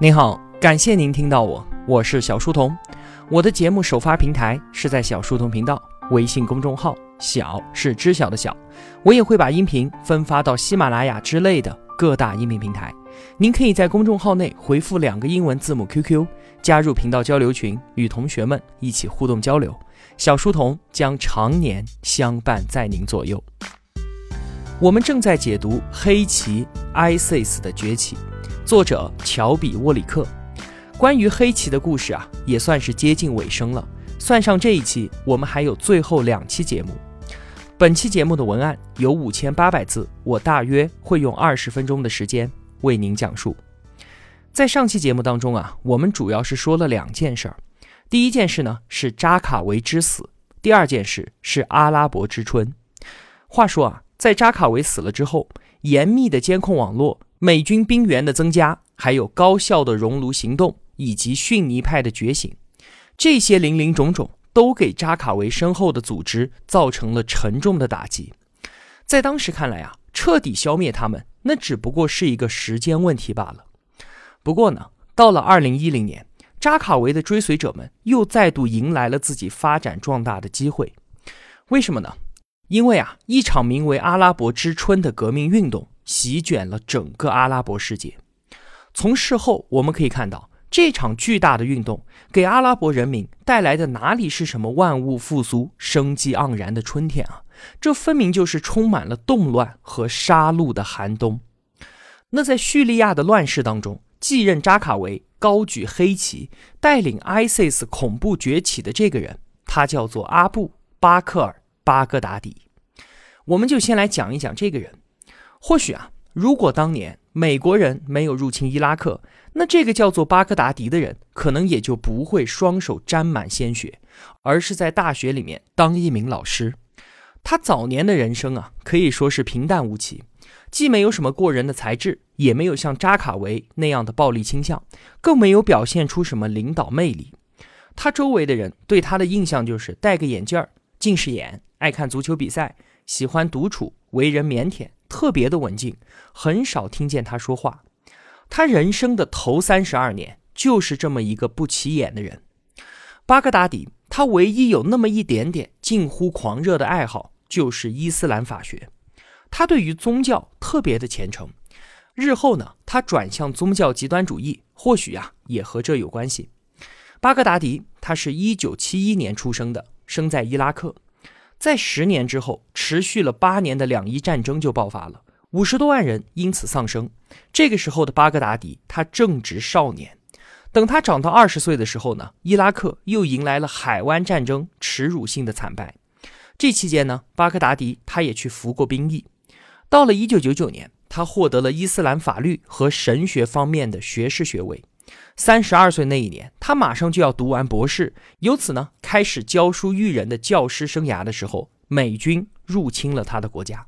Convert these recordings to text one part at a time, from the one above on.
您好，感谢您听到我，我是小书童。我的节目首发平台是在小书童频道微信公众号，小是知晓的小。我也会把音频分发到喜马拉雅之类的各大音频平台。您可以在公众号内回复两个英文字母 QQ，加入频道交流群，与同学们一起互动交流。小书童将常年相伴在您左右。我们正在解读黑旗 ISIS 的崛起。作者乔比·沃里克，关于黑旗的故事啊，也算是接近尾声了。算上这一期，我们还有最后两期节目。本期节目的文案有五千八百字，我大约会用二十分钟的时间为您讲述。在上期节目当中啊，我们主要是说了两件事儿。第一件事呢是扎卡维之死，第二件事是阿拉伯之春。话说啊，在扎卡维死了之后，严密的监控网络。美军兵员的增加，还有高效的熔炉行动，以及逊尼派的觉醒，这些零零种种都给扎卡维身后的组织造成了沉重的打击。在当时看来啊，彻底消灭他们，那只不过是一个时间问题罢了。不过呢，到了二零一零年，扎卡维的追随者们又再度迎来了自己发展壮大的机会。为什么呢？因为啊，一场名为“阿拉伯之春”的革命运动。席卷了整个阿拉伯世界。从事后我们可以看到，这场巨大的运动给阿拉伯人民带来的哪里是什么万物复苏、生机盎然的春天啊？这分明就是充满了动乱和杀戮的寒冬。那在叙利亚的乱世当中，继任扎卡维、高举黑旗、带领 ISIS 恐怖崛起的这个人，他叫做阿布·巴克尔·巴格达迪。我们就先来讲一讲这个人。或许啊，如果当年美国人没有入侵伊拉克，那这个叫做巴格达迪的人可能也就不会双手沾满鲜血，而是在大学里面当一名老师。他早年的人生啊，可以说是平淡无奇，既没有什么过人的才智，也没有像扎卡维那样的暴力倾向，更没有表现出什么领导魅力。他周围的人对他的印象就是戴个眼镜儿，近视眼，爱看足球比赛，喜欢独处，为人腼腆。特别的文静，很少听见他说话。他人生的头三十二年就是这么一个不起眼的人。巴格达迪，他唯一有那么一点点近乎狂热的爱好就是伊斯兰法学。他对于宗教特别的虔诚。日后呢，他转向宗教极端主义，或许啊也和这有关系。巴格达迪，他是一九七一年出生的，生在伊拉克。在十年之后，持续了八年的两伊战争就爆发了，五十多万人因此丧生。这个时候的巴格达迪，他正值少年。等他长到二十岁的时候呢，伊拉克又迎来了海湾战争耻辱性的惨败。这期间呢，巴格达迪他也去服过兵役。到了一九九九年，他获得了伊斯兰法律和神学方面的学士学位。三十二岁那一年，他马上就要读完博士，由此呢开始教书育人的教师生涯的时候，美军入侵了他的国家。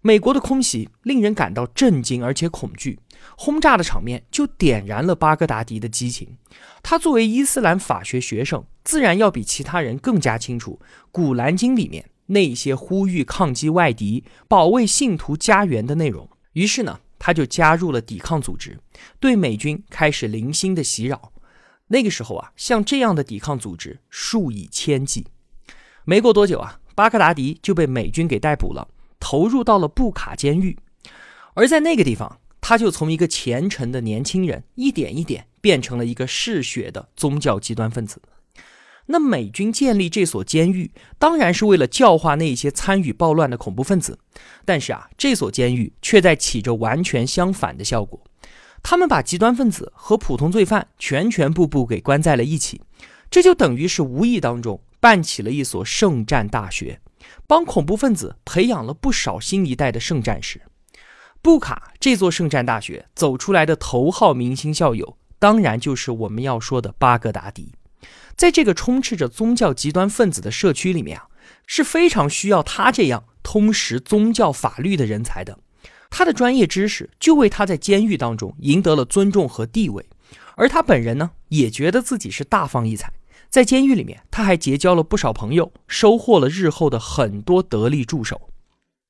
美国的空袭令人感到震惊而且恐惧，轰炸的场面就点燃了巴格达迪的激情。他作为伊斯兰法学学生，自然要比其他人更加清楚《古兰经》里面那些呼吁抗击外敌、保卫信徒家园的内容。于是呢。他就加入了抵抗组织，对美军开始零星的袭扰。那个时候啊，像这样的抵抗组织数以千计。没过多久啊，巴格达迪就被美军给逮捕了，投入到了布卡监狱。而在那个地方，他就从一个虔诚的年轻人，一点一点变成了一个嗜血的宗教极端分子。那美军建立这所监狱，当然是为了教化那些参与暴乱的恐怖分子。但是啊，这所监狱却在起着完全相反的效果。他们把极端分子和普通罪犯全全部部给关在了一起，这就等于是无意当中办起了一所圣战大学，帮恐怖分子培养了不少新一代的圣战士。布卡这座圣战大学走出来的头号明星校友，当然就是我们要说的巴格达迪。在这个充斥着宗教极端分子的社区里面啊，是非常需要他这样通识宗教法律的人才的。他的专业知识就为他在监狱当中赢得了尊重和地位，而他本人呢，也觉得自己是大放异彩。在监狱里面，他还结交了不少朋友，收获了日后的很多得力助手。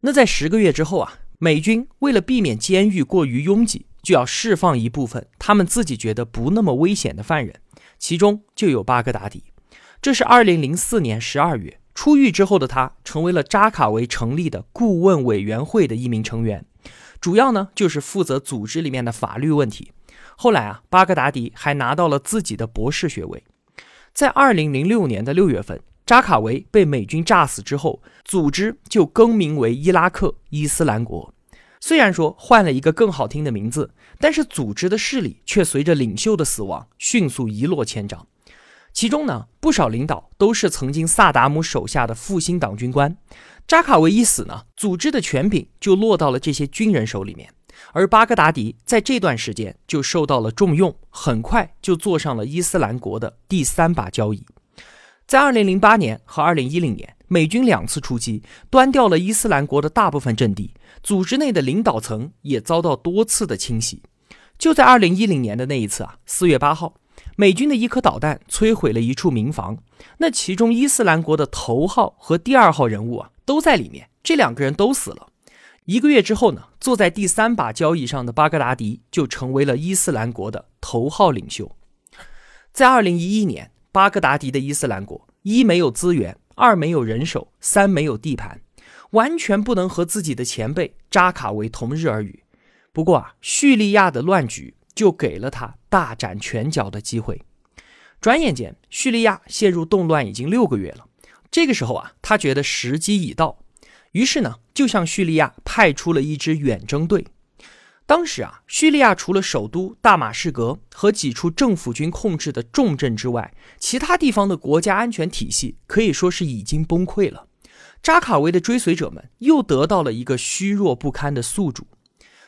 那在十个月之后啊，美军为了避免监狱过于拥挤，就要释放一部分他们自己觉得不那么危险的犯人，其中就有巴格达迪。这是二零零四年十二月出狱之后的他，成为了扎卡维成立的顾问委员会的一名成员，主要呢就是负责组织里面的法律问题。后来啊，巴格达迪还拿到了自己的博士学位。在二零零六年的六月份，扎卡维被美军炸死之后，组织就更名为伊拉克伊斯兰国。虽然说换了一个更好听的名字，但是组织的势力却随着领袖的死亡迅速一落千丈。其中呢，不少领导都是曾经萨达姆手下的复兴党军官。扎卡维一死呢，组织的权柄就落到了这些军人手里面。而巴格达迪在这段时间就受到了重用，很快就坐上了伊斯兰国的第三把交椅。在2008年和2010年，美军两次出击，端掉了伊斯兰国的大部分阵地，组织内的领导层也遭到多次的清洗。就在2010年的那一次啊，4月8号。美军的一颗导弹摧毁了一处民房，那其中伊斯兰国的头号和第二号人物啊都在里面，这两个人都死了。一个月之后呢，坐在第三把交椅上的巴格达迪就成为了伊斯兰国的头号领袖。在二零一一年，巴格达迪的伊斯兰国一没有资源，二没有人手，三没有地盘，完全不能和自己的前辈扎卡维同日而语。不过啊，叙利亚的乱局。就给了他大展拳脚的机会。转眼间，叙利亚陷入动乱已经六个月了。这个时候啊，他觉得时机已到，于是呢，就向叙利亚派出了一支远征队。当时啊，叙利亚除了首都大马士革和几处政府军控制的重镇之外，其他地方的国家安全体系可以说是已经崩溃了。扎卡维的追随者们又得到了一个虚弱不堪的宿主。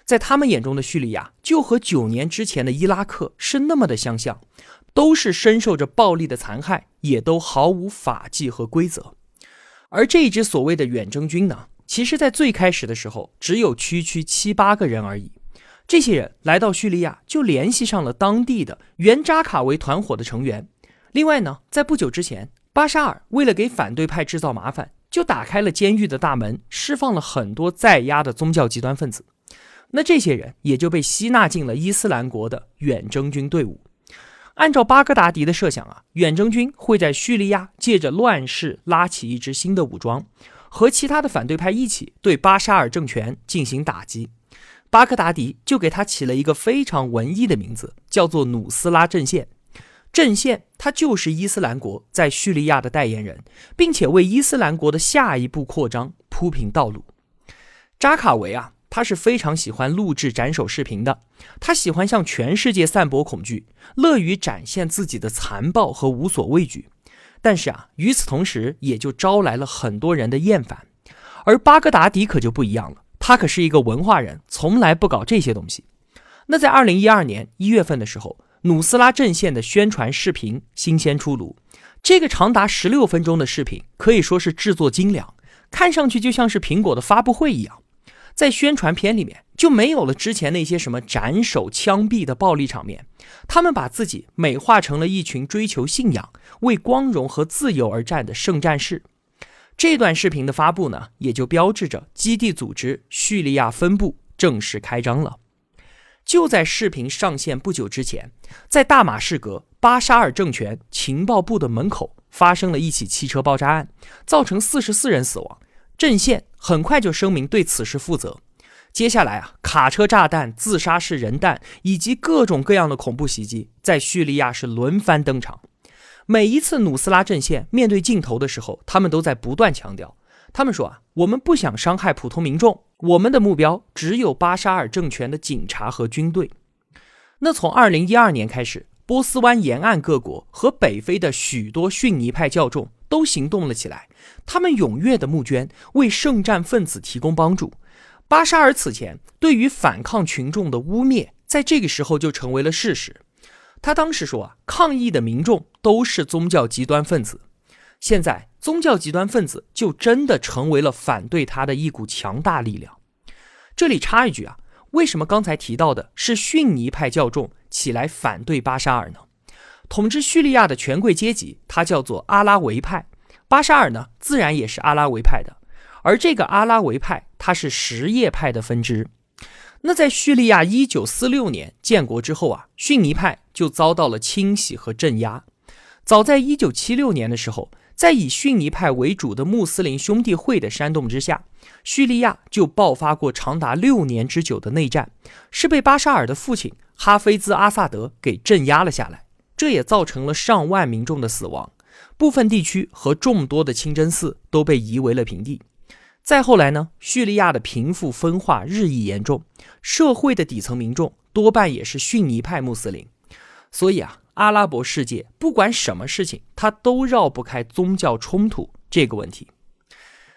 在他们眼中的叙利亚，就和九年之前的伊拉克是那么的相像，都是深受着暴力的残害，也都毫无法纪和规则。而这一支所谓的远征军呢，其实在最开始的时候只有区区七八个人而已。这些人来到叙利亚，就联系上了当地的原扎卡维团伙的成员。另外呢，在不久之前，巴沙尔为了给反对派制造麻烦，就打开了监狱的大门，释放了很多在押的宗教极端分子。那这些人也就被吸纳进了伊斯兰国的远征军队伍。按照巴格达迪的设想啊，远征军会在叙利亚借着乱世拉起一支新的武装，和其他的反对派一起对巴沙尔政权进行打击。巴格达迪就给他起了一个非常文艺的名字，叫做努斯拉阵线。阵线，他就是伊斯兰国在叙利亚的代言人，并且为伊斯兰国的下一步扩张铺平道路。扎卡维啊。他是非常喜欢录制斩首视频的，他喜欢向全世界散播恐惧，乐于展现自己的残暴和无所畏惧。但是啊，与此同时，也就招来了很多人的厌烦。而巴格达迪可就不一样了，他可是一个文化人，从来不搞这些东西。那在二零一二年一月份的时候，努斯拉阵线的宣传视频新鲜出炉，这个长达十六分钟的视频可以说是制作精良，看上去就像是苹果的发布会一样。在宣传片里面就没有了之前那些什么斩首、枪毙的暴力场面，他们把自己美化成了一群追求信仰、为光荣和自由而战的圣战士。这段视频的发布呢，也就标志着基地组织叙利亚分部正式开张了。就在视频上线不久之前，在大马士革巴沙尔政权情报部的门口发生了一起汽车爆炸案，造成四十四人死亡。阵线很快就声明对此事负责。接下来啊，卡车炸弹、自杀式人弹以及各种各样的恐怖袭击在叙利亚是轮番登场。每一次努斯拉阵线面对镜头的时候，他们都在不断强调：他们说啊，我们不想伤害普通民众，我们的目标只有巴沙尔政权的警察和军队。那从二零一二年开始，波斯湾沿岸各国和北非的许多逊尼派教众。都行动了起来，他们踊跃的募捐，为圣战分子提供帮助。巴沙尔此前对于反抗群众的污蔑，在这个时候就成为了事实。他当时说啊，抗议的民众都是宗教极端分子。现在，宗教极端分子就真的成为了反对他的一股强大力量。这里插一句啊，为什么刚才提到的是逊尼派教众起来反对巴沙尔呢？统治叙利亚的权贵阶级，他叫做阿拉维派。巴沙尔呢，自然也是阿拉维派的。而这个阿拉维派，它是什叶派的分支。那在叙利亚一九四六年建国之后啊，逊尼派就遭到了清洗和镇压。早在一九七六年的时候，在以逊尼派为主的穆斯林兄弟会的煽动之下，叙利亚就爆发过长达六年之久的内战，是被巴沙尔的父亲哈菲兹·阿萨德给镇压了下来。这也造成了上万民众的死亡，部分地区和众多的清真寺都被夷为了平地。再后来呢，叙利亚的贫富分化日益严重，社会的底层民众多半也是逊尼派穆斯林，所以啊，阿拉伯世界不管什么事情，它都绕不开宗教冲突这个问题。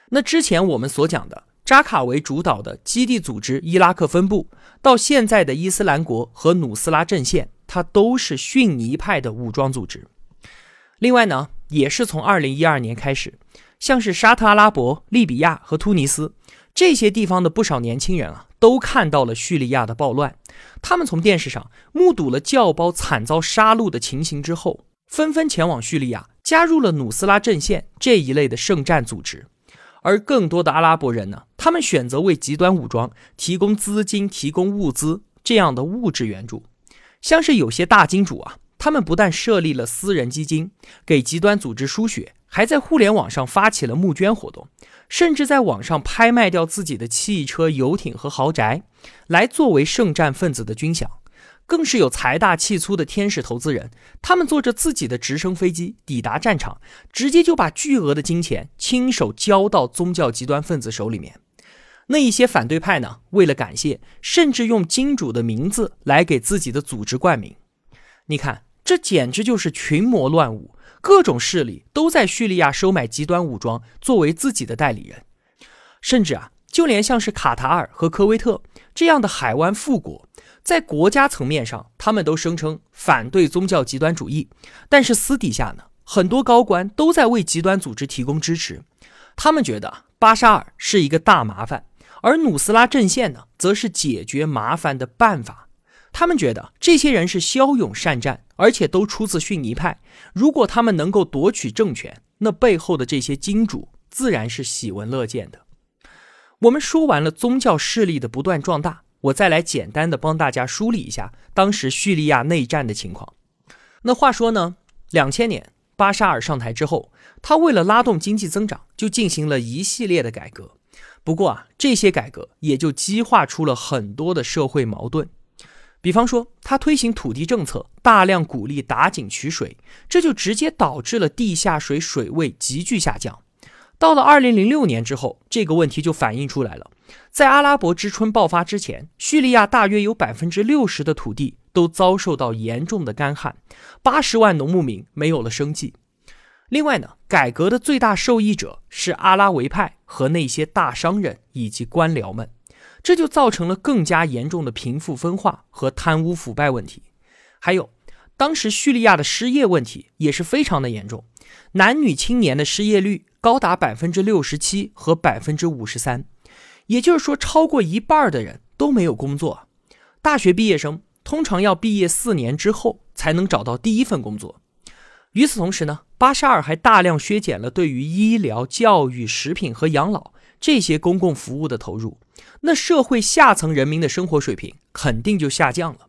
那之前我们所讲的扎卡维主导的基地组织伊拉克分部，到现在的伊斯兰国和努斯拉阵线，它都是逊尼派的武装组织。另外呢，也是从二零一二年开始。像是沙特阿拉伯、利比亚和突尼斯这些地方的不少年轻人啊，都看到了叙利亚的暴乱。他们从电视上目睹了教包惨遭杀戮的情形之后，纷纷前往叙利亚，加入了努斯拉阵线这一类的圣战组织。而更多的阿拉伯人呢，他们选择为极端武装提供资金、提供物资这样的物质援助。像是有些大金主啊，他们不但设立了私人基金，给极端组织输血。还在互联网上发起了募捐活动，甚至在网上拍卖掉自己的汽车、游艇和豪宅，来作为圣战分子的军饷。更是有财大气粗的天使投资人，他们坐着自己的直升飞机抵达战场，直接就把巨额的金钱亲手交到宗教极端分子手里面。那一些反对派呢，为了感谢，甚至用金主的名字来给自己的组织冠名。你看，这简直就是群魔乱舞。各种势力都在叙利亚收买极端武装，作为自己的代理人，甚至啊，就连像是卡塔尔和科威特这样的海湾富国，在国家层面上，他们都声称反对宗教极端主义，但是私底下呢，很多高官都在为极端组织提供支持。他们觉得巴沙尔是一个大麻烦，而努斯拉阵线呢，则是解决麻烦的办法。他们觉得这些人是骁勇善战，而且都出自逊尼派。如果他们能够夺取政权，那背后的这些金主自然是喜闻乐见的。我们说完了宗教势力的不断壮大，我再来简单的帮大家梳理一下当时叙利亚内战的情况。那话说呢，两千年巴沙尔上台之后，他为了拉动经济增长，就进行了一系列的改革。不过啊，这些改革也就激化出了很多的社会矛盾。比方说，他推行土地政策，大量鼓励打井取水，这就直接导致了地下水水位急剧下降。到了二零零六年之后，这个问题就反映出来了。在阿拉伯之春爆发之前，叙利亚大约有百分之六十的土地都遭受到严重的干旱，八十万农牧民没有了生计。另外呢，改革的最大受益者是阿拉维派和那些大商人以及官僚们。这就造成了更加严重的贫富分化和贪污腐败问题，还有当时叙利亚的失业问题也是非常的严重，男女青年的失业率高达百分之六十七和百分之五十三，也就是说超过一半的人都没有工作。大学毕业生通常要毕业四年之后才能找到第一份工作。与此同时呢，巴沙尔还大量削减了对于医疗、教育、食品和养老这些公共服务的投入。那社会下层人民的生活水平肯定就下降了，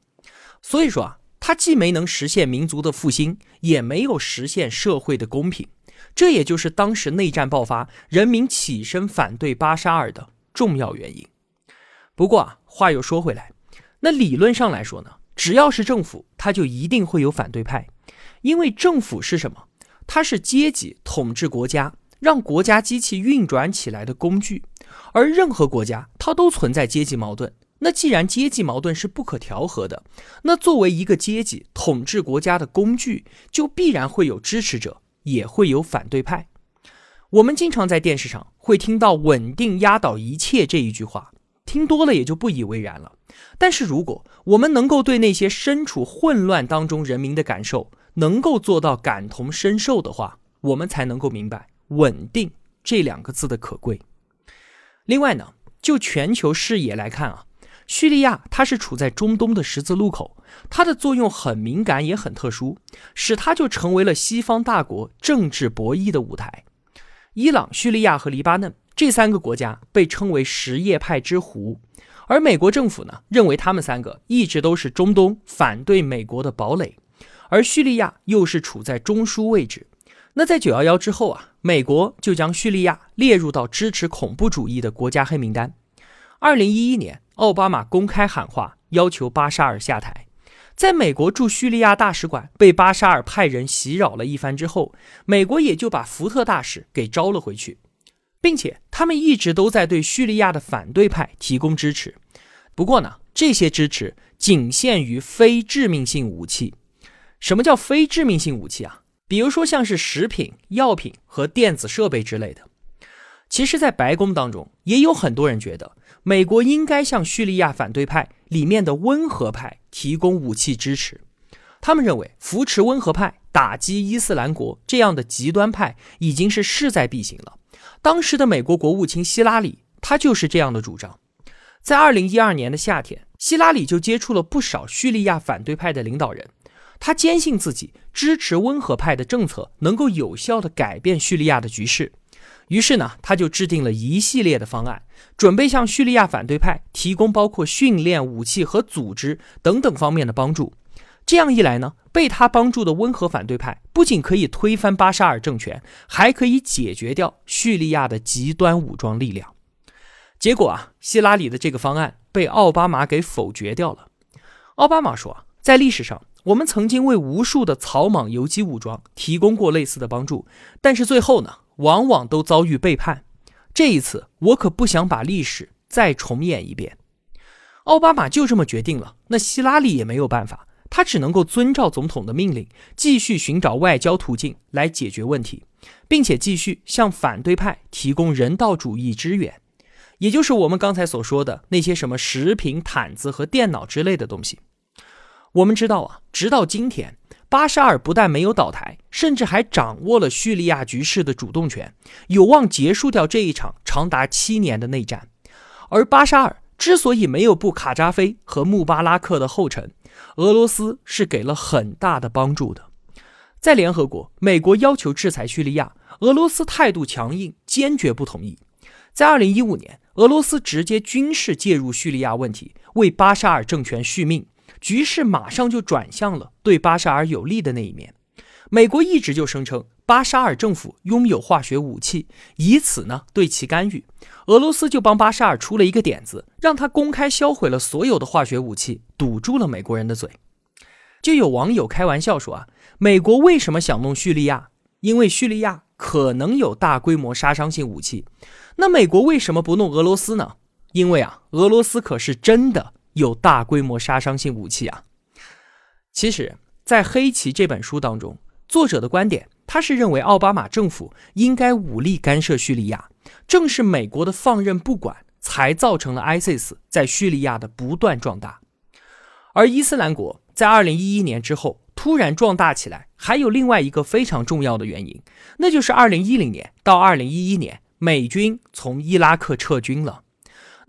所以说啊，他既没能实现民族的复兴，也没有实现社会的公平，这也就是当时内战爆发，人民起身反对巴沙尔的重要原因。不过啊，话又说回来，那理论上来说呢，只要是政府，他就一定会有反对派，因为政府是什么？它是阶级统治国家。让国家机器运转起来的工具，而任何国家它都存在阶级矛盾。那既然阶级矛盾是不可调和的，那作为一个阶级统治国家的工具，就必然会有支持者，也会有反对派。我们经常在电视上会听到“稳定压倒一切”这一句话，听多了也就不以为然了。但是如果我们能够对那些身处混乱当中人民的感受能够做到感同身受的话，我们才能够明白。稳定这两个字的可贵。另外呢，就全球视野来看啊，叙利亚它是处在中东的十字路口，它的作用很敏感也很特殊，使它就成为了西方大国政治博弈的舞台。伊朗、叙利亚和黎巴嫩这三个国家被称为什叶派之湖，而美国政府呢，认为他们三个一直都是中东反对美国的堡垒，而叙利亚又是处在中枢位置。那在九幺幺之后啊，美国就将叙利亚列入到支持恐怖主义的国家黑名单。二零一一年，奥巴马公开喊话，要求巴沙尔下台。在美国驻叙利亚大使馆被巴沙尔派人袭扰了一番之后，美国也就把福特大使给招了回去，并且他们一直都在对叙利亚的反对派提供支持。不过呢，这些支持仅限于非致命性武器。什么叫非致命性武器啊？比如说像是食品、药品和电子设备之类的。其实，在白宫当中，也有很多人觉得美国应该向叙利亚反对派里面的温和派提供武器支持。他们认为，扶持温和派、打击伊斯兰国这样的极端派已经是势在必行了。当时的美国国务卿希拉里，他就是这样的主张。在二零一二年的夏天，希拉里就接触了不少叙利亚反对派的领导人，他坚信自己支持温和派的政策能够有效地改变叙利亚的局势。于是呢，他就制定了一系列的方案，准备向叙利亚反对派提供包括训练、武器和组织等等方面的帮助。这样一来呢，被他帮助的温和反对派不仅可以推翻巴沙尔政权，还可以解决掉叙利亚的极端武装力量。结果啊，希拉里的这个方案被奥巴马给否决掉了。奥巴马说，在历史上，我们曾经为无数的草莽游击武装提供过类似的帮助，但是最后呢？往往都遭遇背叛，这一次我可不想把历史再重演一遍。奥巴马就这么决定了，那希拉里也没有办法，他只能够遵照总统的命令，继续寻找外交途径来解决问题，并且继续向反对派提供人道主义支援，也就是我们刚才所说的那些什么食品、毯子和电脑之类的东西。我们知道啊，直到今天。巴沙尔不但没有倒台，甚至还掌握了叙利亚局势的主动权，有望结束掉这一场长达七年的内战。而巴沙尔之所以没有步卡扎菲和穆巴拉克的后尘，俄罗斯是给了很大的帮助的。在联合国，美国要求制裁叙利亚，俄罗斯态度强硬，坚决不同意。在二零一五年，俄罗斯直接军事介入叙利亚问题，为巴沙尔政权续命。局势马上就转向了对巴沙尔有利的那一面。美国一直就声称巴沙尔政府拥有化学武器，以此呢对其干预。俄罗斯就帮巴沙尔出了一个点子，让他公开销毁了所有的化学武器，堵住了美国人的嘴。就有网友开玩笑说啊，美国为什么想弄叙利亚？因为叙利亚可能有大规模杀伤性武器。那美国为什么不弄俄罗斯呢？因为啊，俄罗斯可是真的。有大规模杀伤性武器啊！其实，在《黑旗》这本书当中，作者的观点，他是认为奥巴马政府应该武力干涉叙利亚，正是美国的放任不管，才造成了 ISIS 在叙利亚的不断壮大。而伊斯兰国在2011年之后突然壮大起来，还有另外一个非常重要的原因，那就是2010年到2011年，美军从伊拉克撤军了。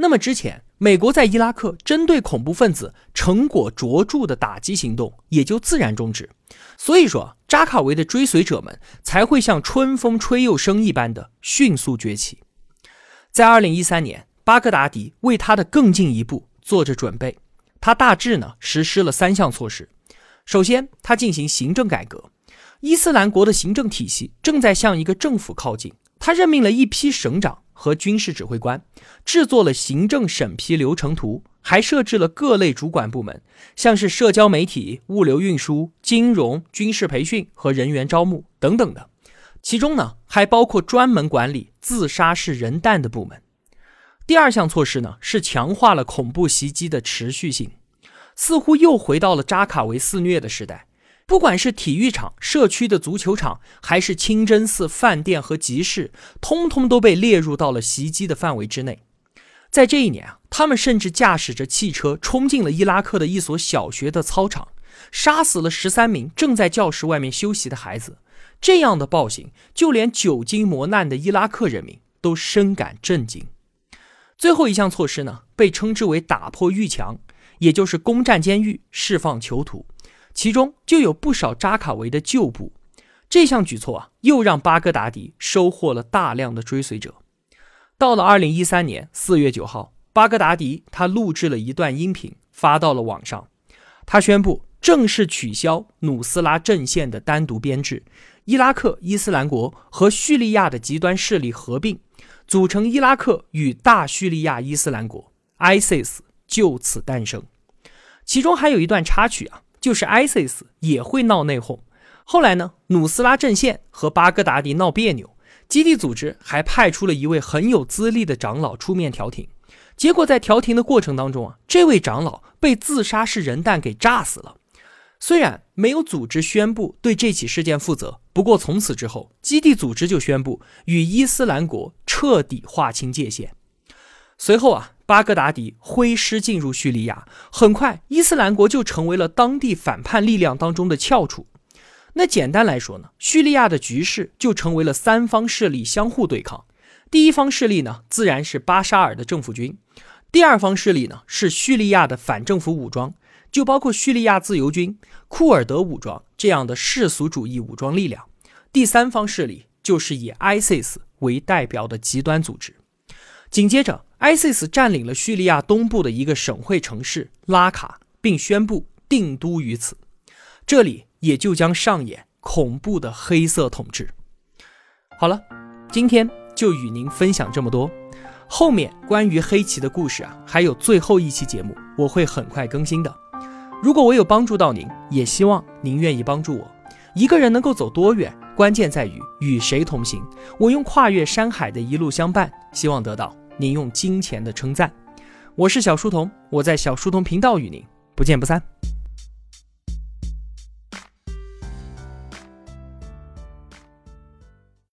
那么之前。美国在伊拉克针对恐怖分子成果卓著的打击行动也就自然终止，所以说扎卡维的追随者们才会像春风吹又生一般的迅速崛起。在二零一三年，巴格达迪为他的更进一步做着准备，他大致呢实施了三项措施。首先，他进行行政改革，伊斯兰国的行政体系正在向一个政府靠近，他任命了一批省长。和军事指挥官制作了行政审批流程图，还设置了各类主管部门，像是社交媒体、物流运输、金融、军事培训和人员招募等等的。其中呢，还包括专门管理自杀式人弹的部门。第二项措施呢，是强化了恐怖袭击的持续性，似乎又回到了扎卡维肆虐的时代。不管是体育场、社区的足球场，还是清真寺、饭店和集市，通通都被列入到了袭击的范围之内。在这一年啊，他们甚至驾驶着汽车冲进了伊拉克的一所小学的操场，杀死了十三名正在教室外面休息的孩子。这样的暴行，就连久经磨难的伊拉克人民都深感震惊。最后一项措施呢，被称之为打破狱墙，也就是攻占监狱、释放囚徒。其中就有不少扎卡维的旧部，这项举措啊，又让巴格达迪收获了大量的追随者。到了二零一三年四月九号，巴格达迪他录制了一段音频发到了网上，他宣布正式取消努斯拉阵线的单独编制，伊拉克伊斯兰国和叙利亚的极端势力合并，组成伊拉克与大叙利亚伊斯兰国 （ISIS） 就此诞生。其中还有一段插曲啊，就是 ISIS 也会闹内讧。后来呢，努斯拉阵线和巴格达迪闹别扭，基地组织还派出了一位很有资历的长老出面调停。结果在调停的过程当中啊，这位长老被自杀式人弹给炸死了。虽然没有组织宣布对这起事件负责，不过从此之后，基地组织就宣布与伊斯兰国彻底划清界限。随后啊，巴格达迪挥师进入叙利亚，很快伊斯兰国就成为了当地反叛力量当中的翘楚。那简单来说呢，叙利亚的局势就成为了三方势力相互对抗。第一方势力呢，自然是巴沙尔的政府军；第二方势力呢，是叙利亚的反政府武装，就包括叙利亚自由军、库尔德武装这样的世俗主义武装力量；第三方势力就是以 ISIS 为代表的极端组织。紧接着，ISIS 占领了叙利亚东部的一个省会城市拉卡，并宣布定都于此，这里也就将上演恐怖的黑色统治。好了，今天。就与您分享这么多，后面关于黑棋的故事啊，还有最后一期节目，我会很快更新的。如果我有帮助到您，也希望您愿意帮助我。一个人能够走多远，关键在于与谁同行。我用跨越山海的一路相伴，希望得到您用金钱的称赞。我是小书童，我在小书童频道与您不见不散。